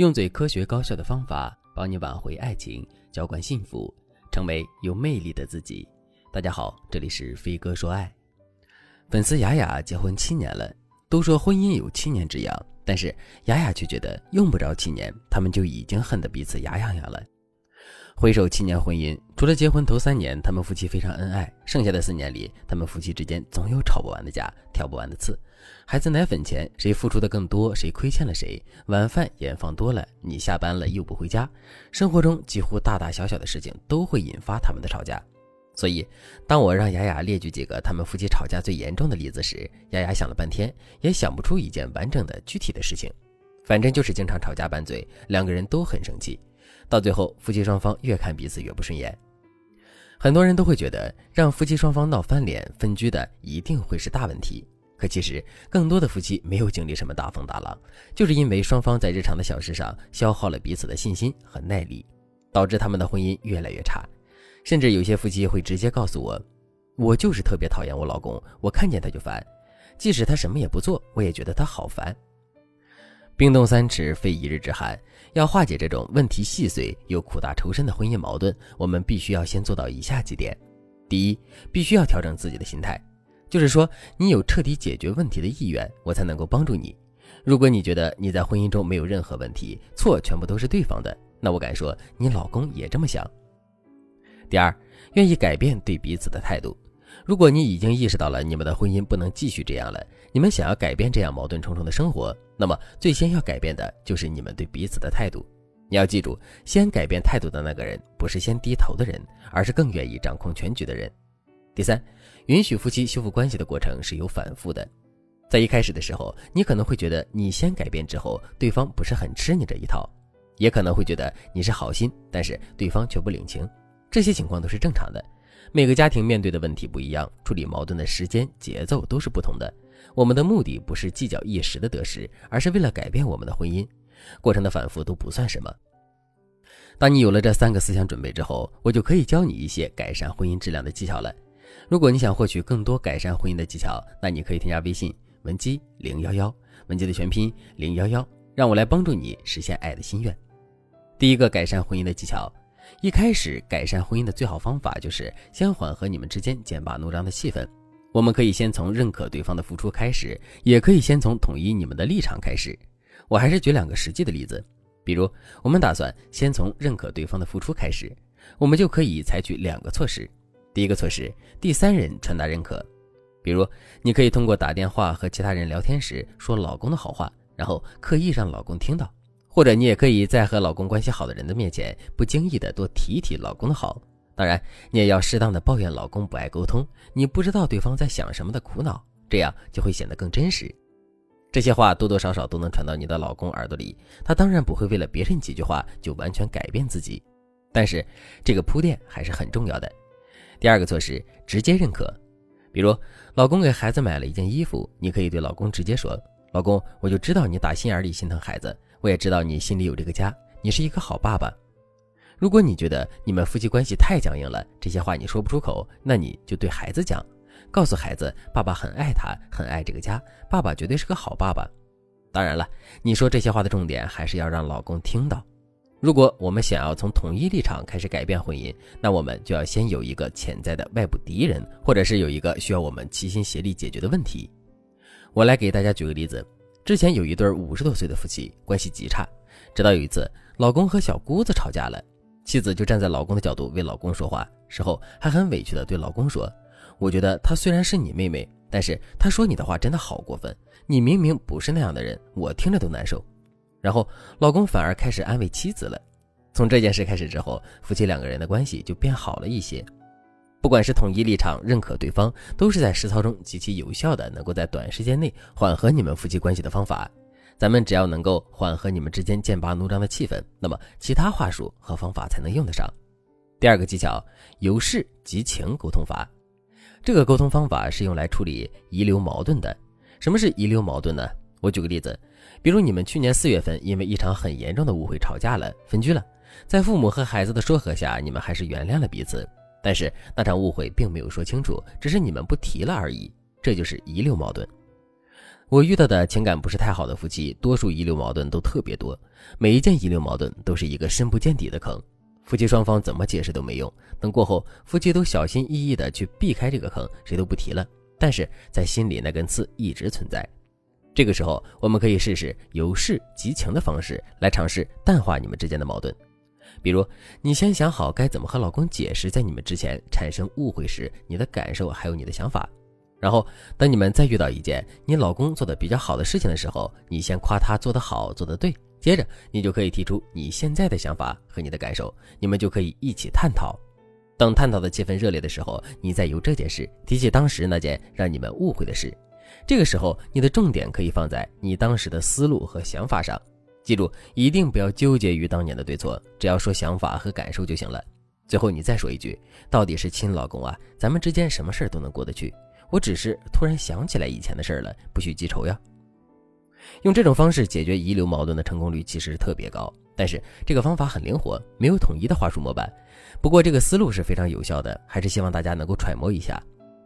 用最科学高效的方法帮你挽回爱情，浇灌幸福，成为有魅力的自己。大家好，这里是飞哥说爱。粉丝雅雅结婚七年了，都说婚姻有七年之痒，但是雅雅却觉得用不着七年，他们就已经恨得彼此牙痒痒了。回首七年婚姻，除了结婚头三年，他们夫妻非常恩爱，剩下的四年里，他们夫妻之间总有吵不完的架，挑不完的刺。孩子奶粉钱，谁付出的更多，谁亏欠了谁？晚饭盐放多了，你下班了又不回家。生活中几乎大大小小的事情都会引发他们的吵架。所以，当我让雅雅列举几个他们夫妻吵架最严重的例子时，雅雅想了半天，也想不出一件完整的具体的事情。反正就是经常吵架拌嘴，两个人都很生气。到最后，夫妻双方越看彼此越不顺眼。很多人都会觉得，让夫妻双方闹翻脸、分居的一定会是大问题。可其实，更多的夫妻没有经历什么大风大浪，就是因为双方在日常的小事上消耗了彼此的信心和耐力，导致他们的婚姻越来越差。甚至有些夫妻会直接告诉我：“我就是特别讨厌我老公，我看见他就烦，即使他什么也不做，我也觉得他好烦。”冰冻三尺，非一日之寒。要化解这种问题细碎又苦大仇深的婚姻矛盾，我们必须要先做到以下几点：第一，必须要调整自己的心态，就是说，你有彻底解决问题的意愿，我才能够帮助你。如果你觉得你在婚姻中没有任何问题，错全部都是对方的，那我敢说，你老公也这么想。第二，愿意改变对彼此的态度。如果你已经意识到了你们的婚姻不能继续这样了，你们想要改变这样矛盾重重的生活，那么最先要改变的就是你们对彼此的态度。你要记住，先改变态度的那个人不是先低头的人，而是更愿意掌控全局的人。第三，允许夫妻修复关系的过程是有反复的。在一开始的时候，你可能会觉得你先改变之后，对方不是很吃你这一套，也可能会觉得你是好心，但是对方却不领情。这些情况都是正常的。每个家庭面对的问题不一样，处理矛盾的时间节奏都是不同的。我们的目的不是计较一时的得失，而是为了改变我们的婚姻。过程的反复都不算什么。当你有了这三个思想准备之后，我就可以教你一些改善婚姻质量的技巧了。如果你想获取更多改善婚姻的技巧，那你可以添加微信文姬零幺幺，文姬的全拼零幺幺，让我来帮助你实现爱的心愿。第一个改善婚姻的技巧。一开始改善婚姻的最好方法就是先缓和你们之间剑拔弩张的气氛。我们可以先从认可对方的付出开始，也可以先从统一你们的立场开始。我还是举两个实际的例子，比如我们打算先从认可对方的付出开始，我们就可以采取两个措施。第一个措施，第三人传达认可，比如你可以通过打电话和其他人聊天时说老公的好话，然后刻意让老公听到。或者你也可以在和老公关系好的人的面前，不经意的多提提老公的好。当然，你也要适当的抱怨老公不爱沟通，你不知道对方在想什么的苦恼，这样就会显得更真实。这些话多多少少都能传到你的老公耳朵里，他当然不会为了别人几句话就完全改变自己，但是这个铺垫还是很重要的。第二个措施，直接认可。比如，老公给孩子买了一件衣服，你可以对老公直接说：“老公，我就知道你打心眼里心疼孩子。”我也知道你心里有这个家，你是一个好爸爸。如果你觉得你们夫妻关系太僵硬了，这些话你说不出口，那你就对孩子讲，告诉孩子，爸爸很爱他，很爱这个家，爸爸绝对是个好爸爸。当然了，你说这些话的重点还是要让老公听到。如果我们想要从统一立场开始改变婚姻，那我们就要先有一个潜在的外部敌人，或者是有一个需要我们齐心协力解决的问题。我来给大家举个例子。之前有一对五十多岁的夫妻，关系极差。直到有一次，老公和小姑子吵架了，妻子就站在老公的角度为老公说话，事后还很委屈的对老公说：“我觉得她虽然是你妹妹，但是她说你的话真的好过分。你明明不是那样的人，我听着都难受。”然后老公反而开始安慰妻子了。从这件事开始之后，夫妻两个人的关系就变好了一些。不管是统一立场、认可对方，都是在实操中极其有效的，能够在短时间内缓和你们夫妻关系的方法。咱们只要能够缓和你们之间剑拔弩张的气氛，那么其他话术和方法才能用得上。第二个技巧，由事及情沟通法。这个沟通方法是用来处理遗留矛盾的。什么是遗留矛盾呢？我举个例子，比如你们去年四月份因为一场很严重的误会吵架了，分居了，在父母和孩子的说和下，你们还是原谅了彼此。但是那场误会并没有说清楚，只是你们不提了而已，这就是遗留矛盾。我遇到的情感不是太好的夫妻，多数遗留矛盾都特别多，每一件遗留矛盾都是一个深不见底的坑，夫妻双方怎么解释都没用。等过后，夫妻都小心翼翼的去避开这个坑，谁都不提了，但是在心里那根刺一直存在。这个时候，我们可以试试由事及情的方式来尝试淡化你们之间的矛盾。比如，你先想好该怎么和老公解释，在你们之前产生误会时你的感受还有你的想法。然后，等你们再遇到一件你老公做的比较好的事情的时候，你先夸他做得好，做得对。接着，你就可以提出你现在的想法和你的感受，你们就可以一起探讨。等探讨的气氛热烈的时候，你再由这件事提起当时那件让你们误会的事。这个时候，你的重点可以放在你当时的思路和想法上。记住，一定不要纠结于当年的对错，只要说想法和感受就行了。最后，你再说一句：“到底是亲老公啊，咱们之间什么事儿都能过得去。我只是突然想起来以前的事儿了，不许记仇呀。”用这种方式解决遗留矛盾的成功率其实特别高，但是这个方法很灵活，没有统一的话术模板。不过这个思路是非常有效的，还是希望大家能够揣摩一下。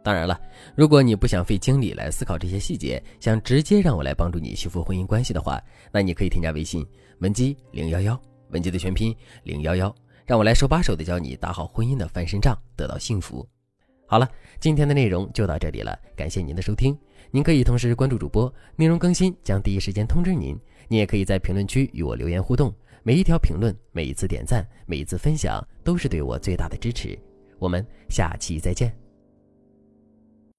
当然了，如果你不想费精力来思考这些细节，想直接让我来帮助你修复婚姻关系的话，那你可以添加微信文姬零幺幺，文姬的全拼零幺幺，让我来手把手的教你打好婚姻的翻身仗，得到幸福。好了，今天的内容就到这里了，感谢您的收听。您可以同时关注主播，内容更新将第一时间通知您。您也可以在评论区与我留言互动，每一条评论、每一次点赞、每一次分享，都是对我最大的支持。我们下期再见。